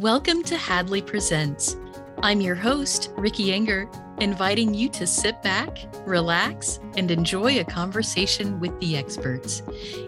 Welcome to Hadley Presents. I'm your host, Ricky Enger, inviting you to sit back, relax, and enjoy a conversation with the experts.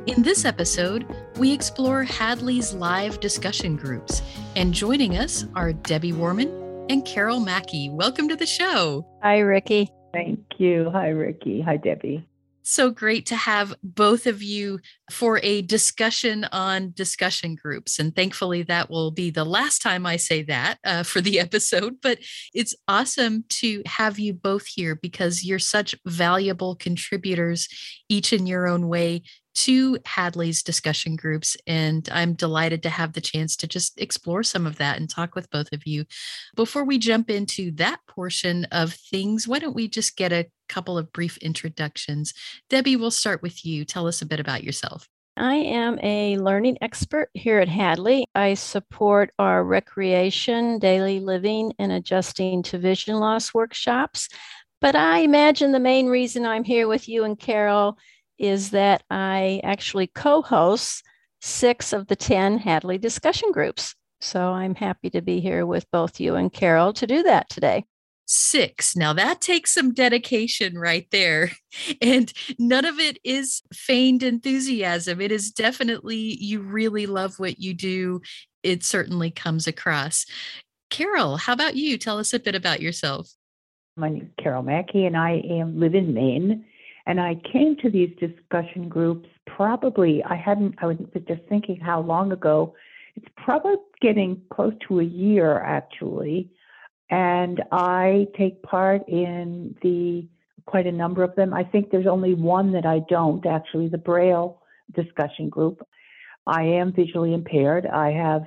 In this episode, we explore Hadley's live discussion groups, and joining us are Debbie Worman and Carol Mackey. Welcome to the show. Hi, Ricky. Thank you. Hi, Ricky. Hi, Debbie so great to have both of you for a discussion on discussion groups. And thankfully, that will be the last time I say that uh, for the episode. But it's awesome to have you both here because you're such valuable contributors, each in your own way, to Hadley's discussion groups. And I'm delighted to have the chance to just explore some of that and talk with both of you. Before we jump into that portion of things, why don't we just get a couple of brief introductions? Debbie, we'll start with you. Tell us a bit about yourself. I am a learning expert here at Hadley. I support our recreation, daily living, and adjusting to vision loss workshops. But I imagine the main reason I'm here with you and Carol is that I actually co host six of the 10 Hadley discussion groups. So I'm happy to be here with both you and Carol to do that today. Six. Now that takes some dedication right there. And none of it is feigned enthusiasm. It is definitely you really love what you do. It certainly comes across. Carol, how about you? Tell us a bit about yourself. My name is Carol Mackey, and I am live in Maine. And I came to these discussion groups probably, I hadn't, I was just thinking how long ago. It's probably getting close to a year actually. And I take part in the quite a number of them. I think there's only one that I don't actually, the Braille discussion group. I am visually impaired. I have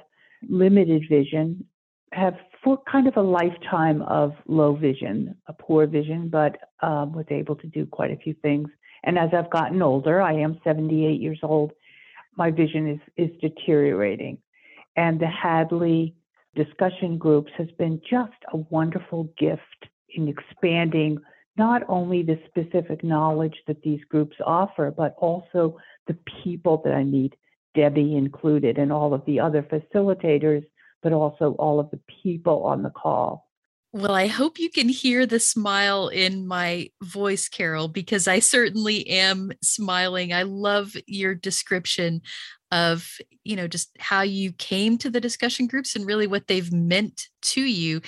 limited vision, have for kind of a lifetime of low vision, a poor vision, but um, was able to do quite a few things. And as I've gotten older, I am 78 years old, my vision is, is deteriorating. And the Hadley discussion groups has been just a wonderful gift in expanding not only the specific knowledge that these groups offer, but also the people that I meet, Debbie included, and all of the other facilitators but also all of the people on the call. Well, I hope you can hear the smile in my voice, Carol, because I certainly am smiling. I love your description of, you know, just how you came to the discussion groups and really what they've meant to you.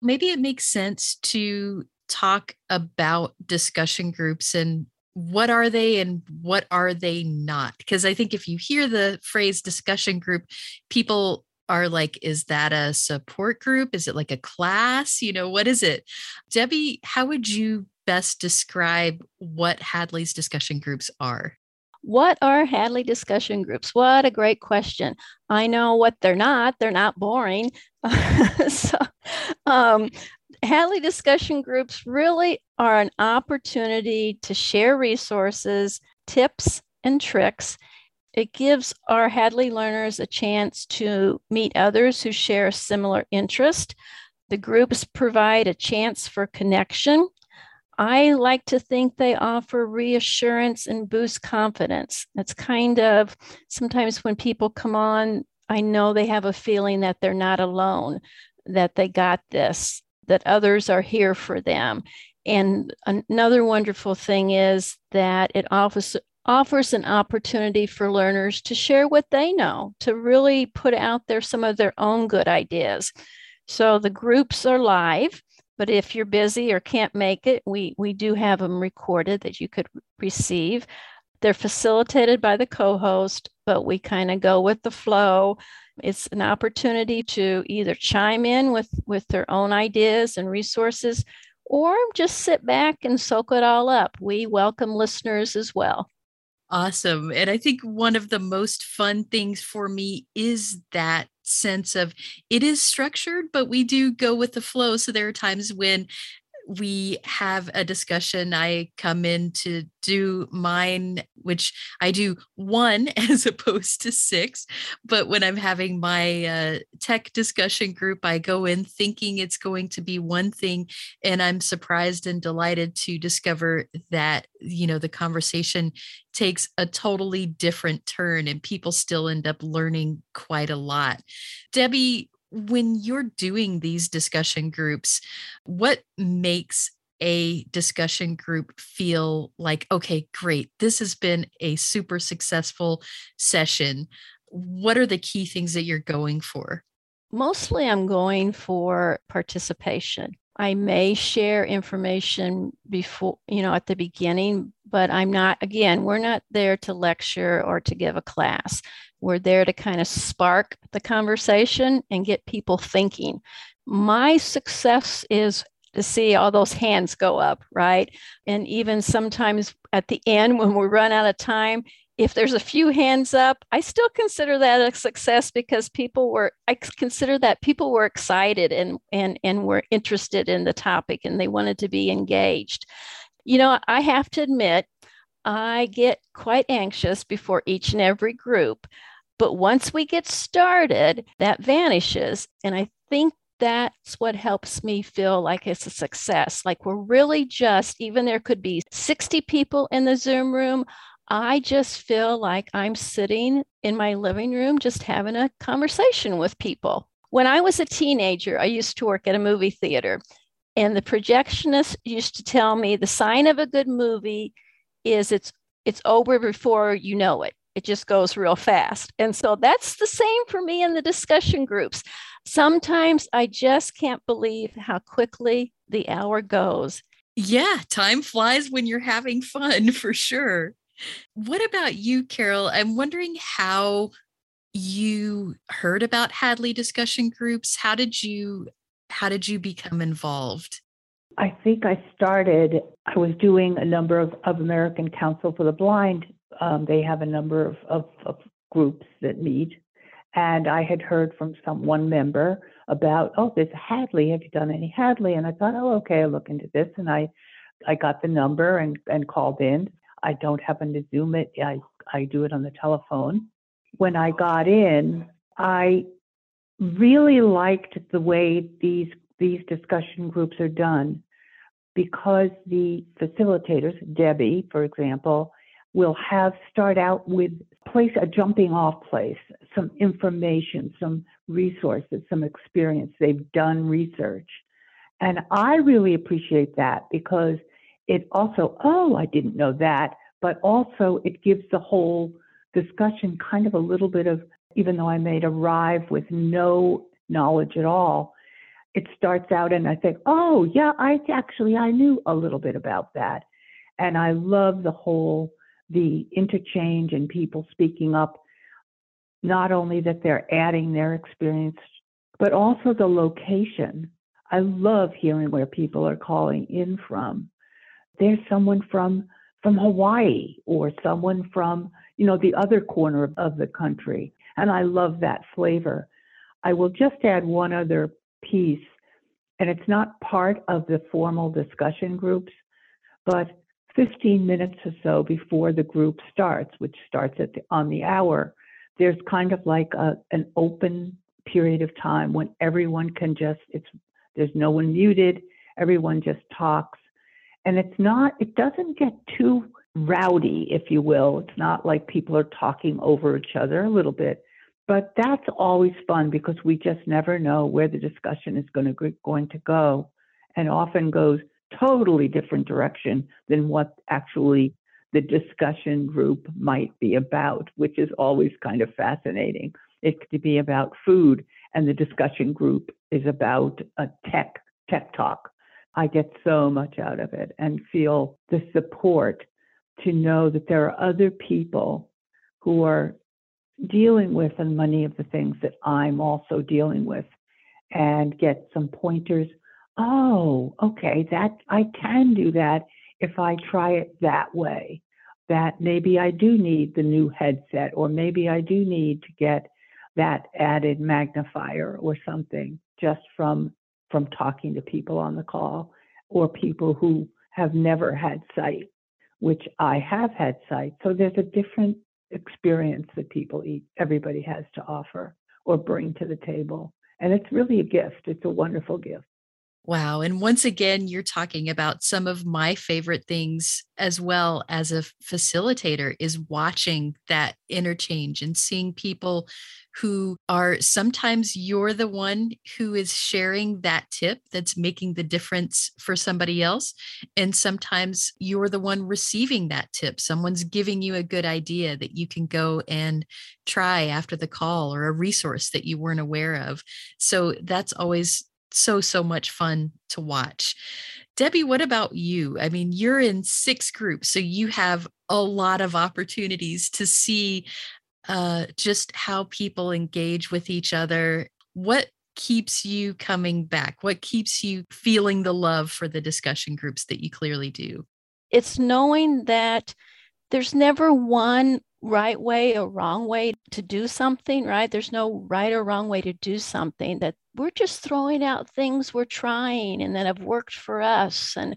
Maybe it makes sense to talk about discussion groups and what are they and what are they not? Because I think if you hear the phrase discussion group, people are like, is that a support group? Is it like a class? You know, what is it? Debbie, how would you best describe what Hadley's discussion groups are? What are Hadley discussion groups? What a great question. I know what they're not. They're not boring. so, um, Hadley discussion groups really are an opportunity to share resources, tips, and tricks it gives our Hadley learners a chance to meet others who share a similar interest. The groups provide a chance for connection. I like to think they offer reassurance and boost confidence. It's kind of sometimes when people come on, I know they have a feeling that they're not alone, that they got this, that others are here for them. And another wonderful thing is that it offers, offers an opportunity for learners to share what they know, to really put out there some of their own good ideas. So the groups are live, but if you're busy or can't make it, we, we do have them recorded that you could receive. They're facilitated by the co host, but we kind of go with the flow. It's an opportunity to either chime in with, with their own ideas and resources or just sit back and soak it all up. We welcome listeners as well. Awesome. And I think one of the most fun things for me is that sense of it is structured, but we do go with the flow. So there are times when we have a discussion. I come in to do mine, which I do one as opposed to six. But when I'm having my uh, tech discussion group, I go in thinking it's going to be one thing. And I'm surprised and delighted to discover that, you know, the conversation takes a totally different turn and people still end up learning quite a lot. Debbie, when you're doing these discussion groups, what makes a discussion group feel like, okay, great, this has been a super successful session? What are the key things that you're going for? Mostly, I'm going for participation. I may share information before, you know, at the beginning, but I'm not, again, we're not there to lecture or to give a class. We're there to kind of spark the conversation and get people thinking. My success is to see all those hands go up, right? And even sometimes at the end, when we run out of time, if there's a few hands up, I still consider that a success because people were, I consider that people were excited and, and, and were interested in the topic and they wanted to be engaged. You know, I have to admit, I get quite anxious before each and every group. But once we get started, that vanishes. And I think that's what helps me feel like it's a success. Like we're really just, even there could be 60 people in the Zoom room. I just feel like I'm sitting in my living room just having a conversation with people. When I was a teenager, I used to work at a movie theater, and the projectionist used to tell me the sign of a good movie is it's it's over before you know it. It just goes real fast. And so that's the same for me in the discussion groups. Sometimes I just can't believe how quickly the hour goes. Yeah, time flies when you're having fun for sure. What about you, Carol? I'm wondering how you heard about Hadley discussion groups. How did you how did you become involved? I think I started, I was doing a number of, of American Council for the Blind. Um, they have a number of, of, of groups that meet. And I had heard from some one member about, oh, there's Hadley. Have you done any Hadley? And I thought, oh, okay, I'll look into this. And I, I got the number and, and called in. I don't happen to Zoom it. I, I do it on the telephone. When I got in, I really liked the way these these discussion groups are done because the facilitators, Debbie, for example, will have start out with place a jumping off place, some information, some resources, some experience. They've done research. And I really appreciate that because it also, oh, I didn't know that, but also it gives the whole discussion kind of a little bit of, even though I may arrive with no knowledge at all, it starts out and I think, oh, yeah, I actually, I knew a little bit about that. And I love the whole, the interchange and people speaking up, not only that they're adding their experience, but also the location. I love hearing where people are calling in from there's someone from from Hawaii or someone from you know the other corner of, of the country, and I love that flavor. I will just add one other piece, and it's not part of the formal discussion groups, but 15 minutes or so before the group starts, which starts at the, on the hour, there's kind of like a, an open period of time when everyone can just it's there's no one muted, everyone just talks. And it's not it doesn't get too rowdy if you will. It's not like people are talking over each other a little bit but that's always fun because we just never know where the discussion is going to going to go and often goes totally different direction than what actually the discussion group might be about which is always kind of fascinating. It could be about food and the discussion group is about a tech tech talk. I get so much out of it and feel the support to know that there are other people who are dealing with and many of the things that I'm also dealing with and get some pointers. Oh, okay, that I can do that if I try it that way. That maybe I do need the new headset, or maybe I do need to get that added magnifier or something just from from talking to people on the call or people who have never had sight, which I have had sight. So there's a different experience that people eat, everybody has to offer or bring to the table. And it's really a gift. It's a wonderful gift. Wow. And once again, you're talking about some of my favorite things as well as a facilitator is watching that interchange and seeing people who are sometimes you're the one who is sharing that tip that's making the difference for somebody else. And sometimes you're the one receiving that tip. Someone's giving you a good idea that you can go and try after the call or a resource that you weren't aware of. So that's always so so much fun to watch. Debbie, what about you? I mean, you're in six groups, so you have a lot of opportunities to see uh, just how people engage with each other. What keeps you coming back? What keeps you feeling the love for the discussion groups that you clearly do? It's knowing that there's never one right way or wrong way to do something, right? There's no right or wrong way to do something that we're just throwing out things we're trying and that have worked for us and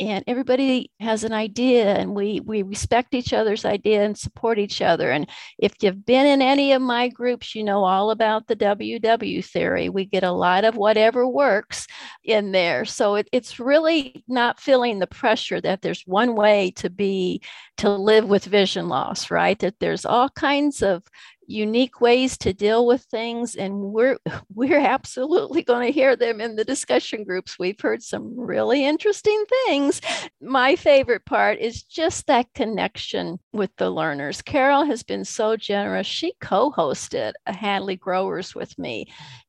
and everybody has an idea and we we respect each other's idea and support each other and if you've been in any of my groups you know all about the ww theory. We get a lot of whatever works in there. So it, it's really not feeling the pressure that there's one way to be to live with vision loss right that there's all kinds of unique ways to deal with things and we're we're absolutely going to hear them in the discussion groups. We've heard some really interesting things. My favorite part is just that connection with the learners. Carol has been so generous. She co-hosted a hadley growers with me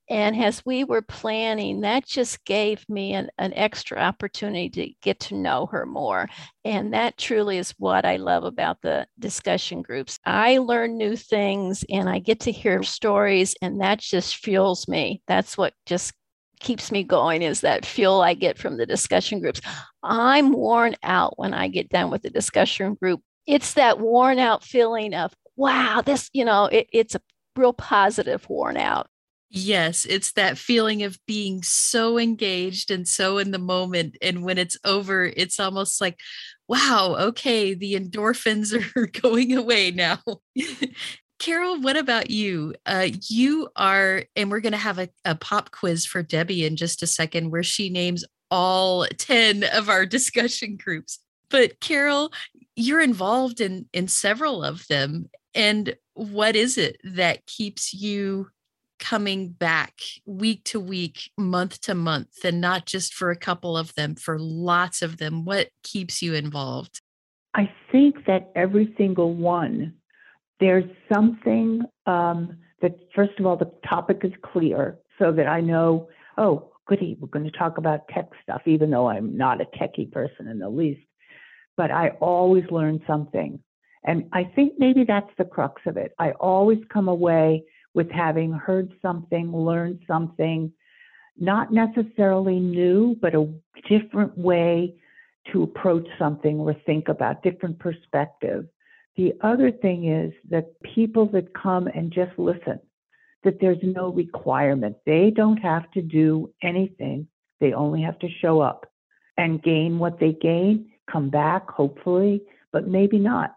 and as we were planning, that just gave me an, an extra opportunity to get to know her more. And that truly is what I love about the discussion groups. I learn new things and I get to hear stories, and that just fuels me. That's what just keeps me going is that fuel I get from the discussion groups. I'm worn out when I get done with the discussion group. It's that worn out feeling of, wow, this, you know, it, it's a real positive worn out. Yes, it's that feeling of being so engaged and so in the moment. And when it's over, it's almost like, wow, okay, the endorphins are going away now. Carol, what about you? Uh, you are, and we're going to have a, a pop quiz for Debbie in just a second where she names all 10 of our discussion groups. But Carol, you're involved in in several of them. And what is it that keeps you coming back week to week, month to month, and not just for a couple of them, for lots of them? What keeps you involved? I think that every single one, there's something um, that, first of all, the topic is clear so that I know, oh, goody, we're going to talk about tech stuff, even though I'm not a techie person in the least. But I always learn something. And I think maybe that's the crux of it. I always come away with having heard something, learned something, not necessarily new, but a different way to approach something or think about, different perspective. The other thing is that people that come and just listen, that there's no requirement. They don't have to do anything. They only have to show up and gain what they gain, come back, hopefully, but maybe not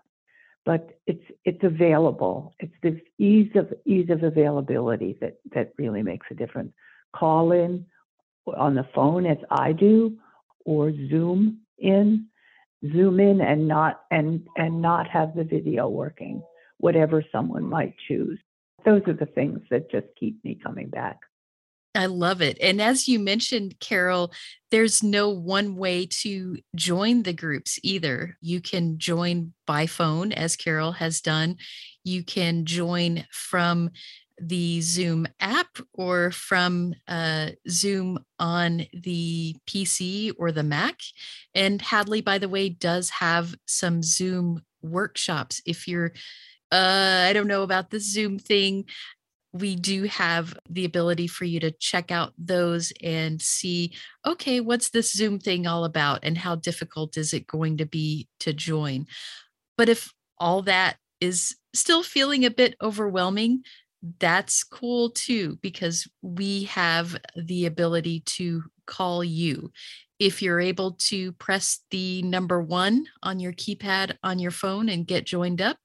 but it's it's available. It's this ease of ease of availability that that really makes a difference. Call in on the phone as I do, or Zoom in, Zoom in and not and and not have the video working, whatever someone might choose. Those are the things that just keep me coming back. I love it. And as you mentioned, Carol, there's no one way to join the groups either. You can join by phone, as Carol has done. You can join from the Zoom app or from uh, Zoom on the PC or the Mac. And Hadley, by the way, does have some Zoom workshops. If you're uh, I don't know about the Zoom thing we do have the ability for you to check out those and see okay what's this zoom thing all about and how difficult is it going to be to join? But if all that is still feeling a bit overwhelming that's cool too because we have the ability to call you if you're able to press the number one on your keypad on your phone and get joined up,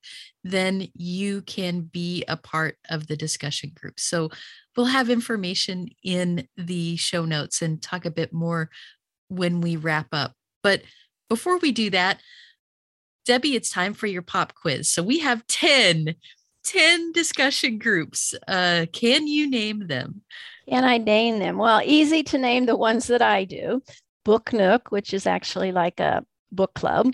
then you can be a part of the discussion group. So we'll have information in the show notes and talk a bit more when we wrap up. But before we do that, Debbie, it's time for your pop quiz. So we have 10, 10 discussion groups. Uh, can you name them? Can I name them? Well, easy to name the ones that I do. Book Nook, which is actually like a book club.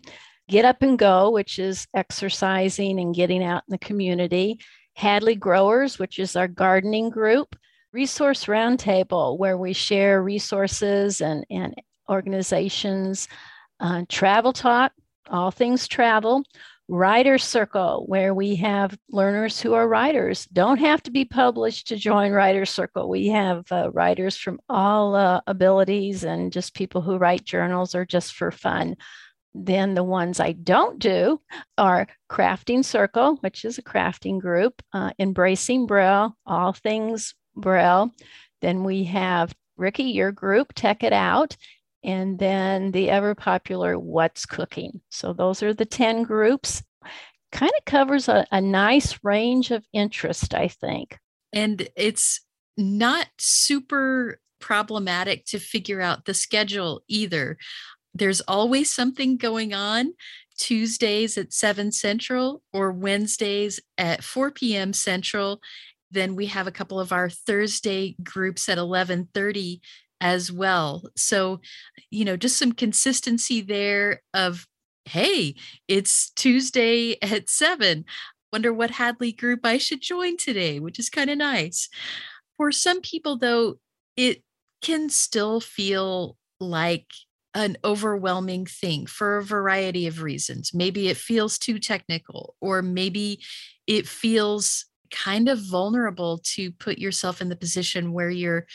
Get Up and Go, which is exercising and getting out in the community. Hadley Growers, which is our gardening group. Resource Roundtable, where we share resources and, and organizations. Uh, travel Talk, all things travel. Writer Circle, where we have learners who are writers. Don't have to be published to join Writer Circle. We have uh, writers from all uh, abilities and just people who write journals or just for fun. Then the ones I don't do are Crafting Circle, which is a crafting group, uh, Embracing Braille, all things Braille. Then we have Ricky, your group, Tech It Out, and then the ever popular What's Cooking. So those are the 10 groups. Kind of covers a, a nice range of interest, I think. And it's not super problematic to figure out the schedule either. There's always something going on. Tuesdays at 7 Central or Wednesdays at 4 p.m. Central. Then we have a couple of our Thursday groups at 11:30 as well. So, you know, just some consistency there of, hey, it's Tuesday at seven. Wonder what Hadley group I should join today, which is kind of nice. For some people, though, it can still feel like an overwhelming thing for a variety of reasons. Maybe it feels too technical, or maybe it feels kind of vulnerable to put yourself in the position where you're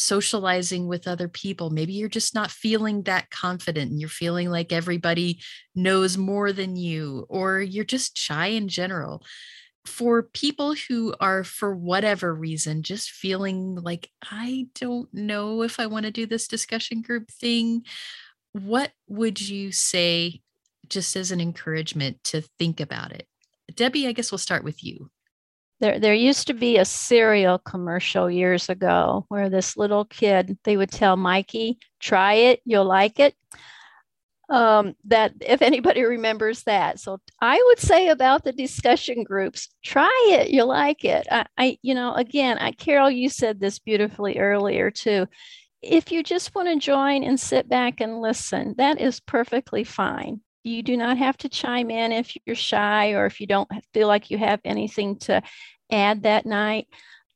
socializing with other people. Maybe you're just not feeling that confident and you're feeling like everybody knows more than you, or you're just shy in general. For people who are, for whatever reason, just feeling like, I don't know if I want to do this discussion group thing, what would you say, just as an encouragement to think about it? Debbie, I guess we'll start with you. There, there used to be a cereal commercial years ago where this little kid, they would tell Mikey, try it, you'll like it. Um, that if anybody remembers that. So I would say about the discussion groups, try it, you'll like it. I, I you know, again, I Carol, you said this beautifully earlier too. If you just want to join and sit back and listen, that is perfectly fine. You do not have to chime in if you're shy or if you don't feel like you have anything to add that night.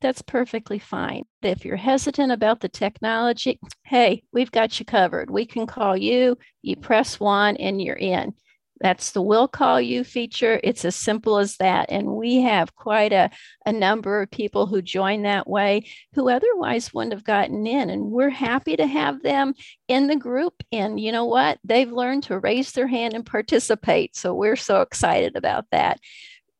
That's perfectly fine. If you're hesitant about the technology, hey, we've got you covered. We can call you, you press one, and you're in. That's the We'll Call You feature. It's as simple as that. And we have quite a, a number of people who join that way who otherwise wouldn't have gotten in. And we're happy to have them in the group. And you know what? They've learned to raise their hand and participate. So we're so excited about that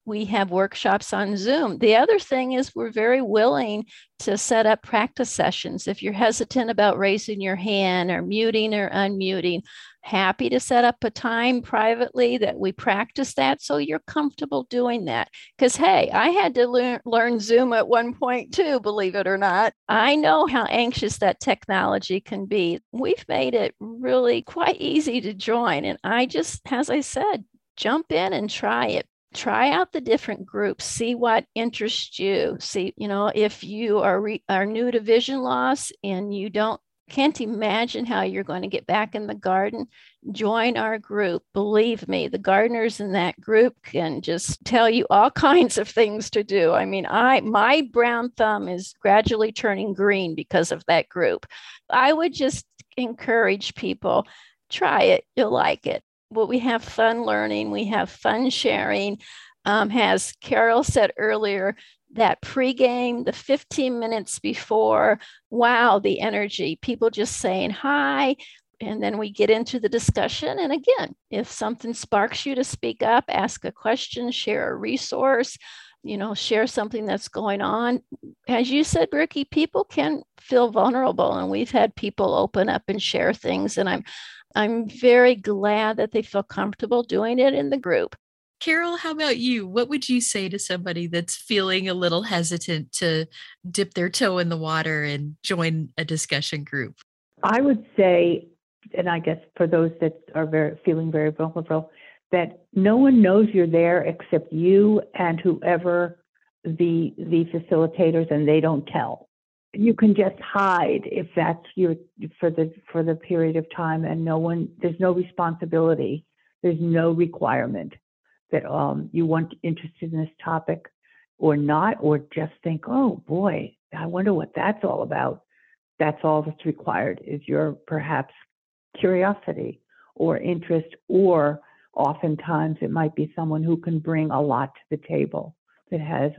we have workshops on Zoom. The other thing is we're very willing to set up practice sessions. If you're hesitant about raising your hand or muting or unmuting, happy to set up a time privately that we practice that so you're comfortable doing that. Because, hey, I had to learn, learn Zoom at one point too, believe it or not. I know how anxious that technology can be. We've made it really quite easy to join. And I just, as I said, jump in and try it try out the different groups see what interests you see you know if you are re- are new to vision loss and you don't can't imagine how you're going to get back in the garden. Join our group. Believe me the gardeners in that group can just tell you all kinds of things to do. I mean i my brown thumb is gradually turning green because of that group. I would just encourage people try it. You'll like it. Well, we have fun learning, we have fun sharing. Um, as Carol said earlier, that pregame, the 15 minutes before, wow, the energy, people just saying hi. And then we get into the discussion. And again, if something sparks you to speak up, ask a question, share a resource, you know, share something that's going on. As you said, Ricky, people can feel vulnerable, and we've had people open up and share things. And I'm, I'm very glad that they feel comfortable doing it in the group. Carol, how about you? What would you say to somebody that's feeling a little hesitant to dip their toe in the water and join a discussion group? I would say, and I guess for those that are very feeling very vulnerable, that no one knows you're there except you and whoever the the facilitators, and they don't tell. You can just hide if that's your for the for the period of time, and no one there's no responsibility, there's no requirement that um, you want interested in this topic or not, or just think, oh boy, I wonder what that's all about. That's all that's required is your perhaps curiosity or interest, or oftentimes it might be someone who can bring a lot to the table that has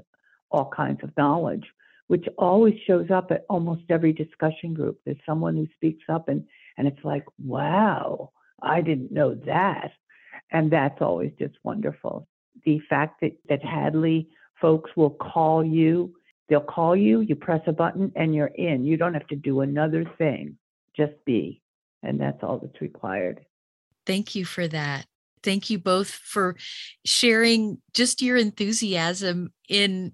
all kinds of knowledge, which always shows up at almost every discussion group. There's someone who speaks up and, and it's like, wow, I didn't know that. And that's always just wonderful. The fact that, that Hadley folks will call you, they'll call you, you press a button, and you're in. You don't have to do another thing, just be. And that's all that's required. Thank you for that. Thank you both for sharing just your enthusiasm in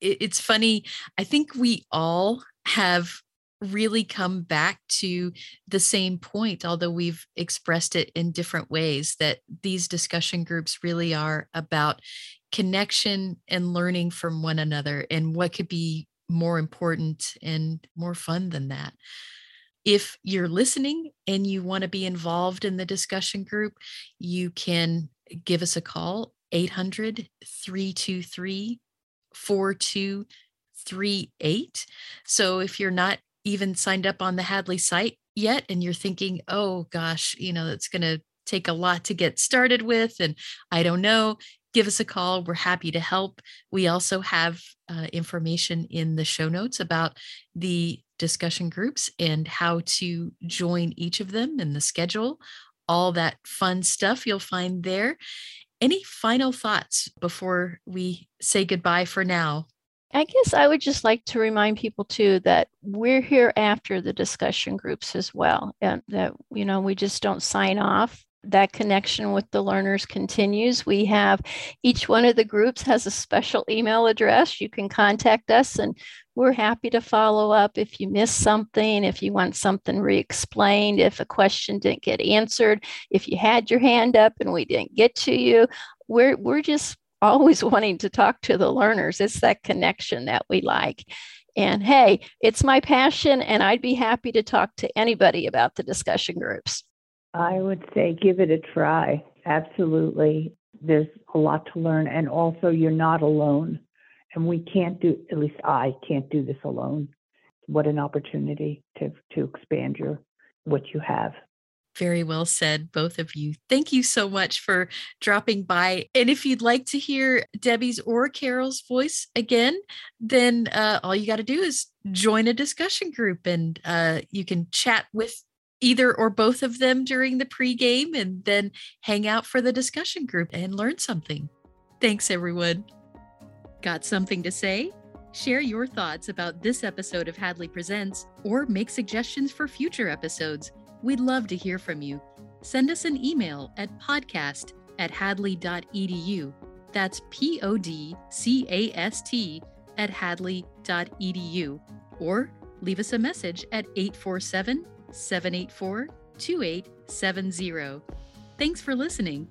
it's funny. I think we all have really come back to the same point, although we've expressed it in different ways, that these discussion groups really are about connection and learning from one another. And what could be more important and more fun than that? If you're listening and you want to be involved in the discussion group, you can give us a call 800 323 4238. So if you're not even signed up on the Hadley site yet and you're thinking, oh gosh, you know, it's going to take a lot to get started with, and I don't know, give us a call. We're happy to help. We also have uh, information in the show notes about the discussion groups and how to join each of them and the schedule. All that fun stuff you'll find there. Any final thoughts before we say goodbye for now? I guess I would just like to remind people too that we're here after the discussion groups as well, and that you know we just don't sign off. That connection with the learners continues. We have each one of the groups has a special email address. You can contact us, and we're happy to follow up if you missed something, if you want something re explained, if a question didn't get answered, if you had your hand up and we didn't get to you. We're, we're just always wanting to talk to the learners. It's that connection that we like. And hey, it's my passion, and I'd be happy to talk to anybody about the discussion groups. I would say give it a try. Absolutely. There's a lot to learn, and also you're not alone. And we can't do, at least I can't do this alone. What an opportunity to, to expand your what you have. Very well said, both of you. Thank you so much for dropping by. And if you'd like to hear Debbie's or Carol's voice again, then uh, all you got to do is join a discussion group and uh, you can chat with either or both of them during the pregame and then hang out for the discussion group and learn something. Thanks, everyone. Got something to say? Share your thoughts about this episode of Hadley Presents or make suggestions for future episodes We'd love to hear from you. Send us an email at podcast at hadley.edu. That's P O D C A S T at hadley.edu. Or leave us a message at 847 784 2870. Thanks for listening.